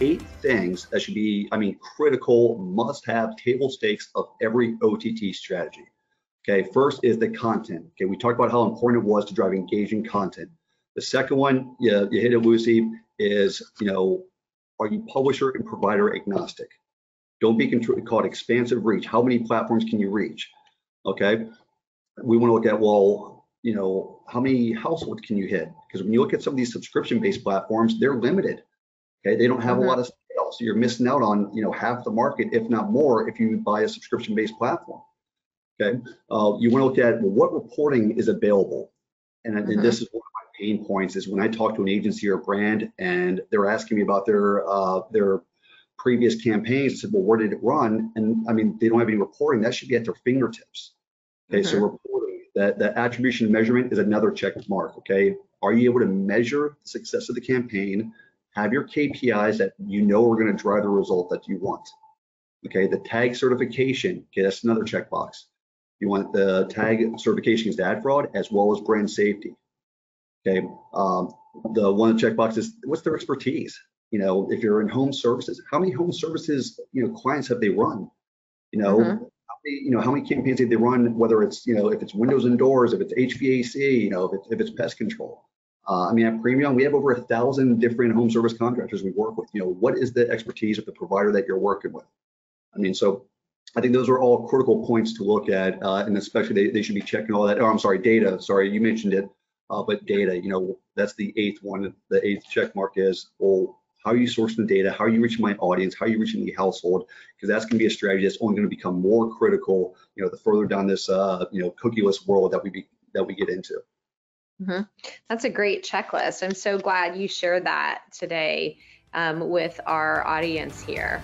eight things that should be, I mean, critical, must have table stakes of every OTT strategy. Okay, first is the content. Okay, we talked about how important it was to drive engaging content. The second one, yeah, you hit it, Lucy, is, you know, are you publisher and provider agnostic? Don't be called expansive reach. How many platforms can you reach? Okay, we want to look at, well, you know, how many households can you hit? Because when you look at some of these subscription-based platforms, they're limited. Okay, they don't have mm-hmm. a lot of scale, so you're missing out on, you know, half the market, if not more, if you buy a subscription-based platform. Okay, uh, you want to look at well, what reporting is available, and, mm-hmm. and this is one of my pain points is when I talk to an agency or brand and they're asking me about their uh, their previous campaigns. I said, well, where did it run? And I mean, they don't have any reporting. That should be at their fingertips. Okay, mm-hmm. so reporting that that attribution measurement is another check mark. Okay, are you able to measure the success of the campaign? Have your KPIs that you know are going to drive the result that you want. Okay, the tag certification. Okay, that's another checkbox. You want the tag certification against ad fraud as well as brand safety. Okay, um, the one of the checkboxes, what's their expertise? You know, if you're in home services, how many home services, you know, clients have they run? You know, mm-hmm. how many, you know, how many campaigns have they run? Whether it's, you know, if it's windows and doors, if it's HVAC, you know, if it's, if it's pest control. Uh, I mean, at Premion, we have over a thousand different home service contractors we work with. You know, what is the expertise of the provider that you're working with? I mean, so I think those are all critical points to look at, uh, and especially they, they should be checking all that. Oh, I'm sorry, data. Sorry, you mentioned it, uh, but data. You know, that's the eighth one. The eighth check mark is, well, how are you sourcing the data? How are you reaching my audience? How are you reaching the household? Because that's going to be a strategy that's only going to become more critical. You know, the further down this, uh, you know, cookieless world that we be, that we get into. Mm-hmm. That's a great checklist. I'm so glad you shared that today um, with our audience here.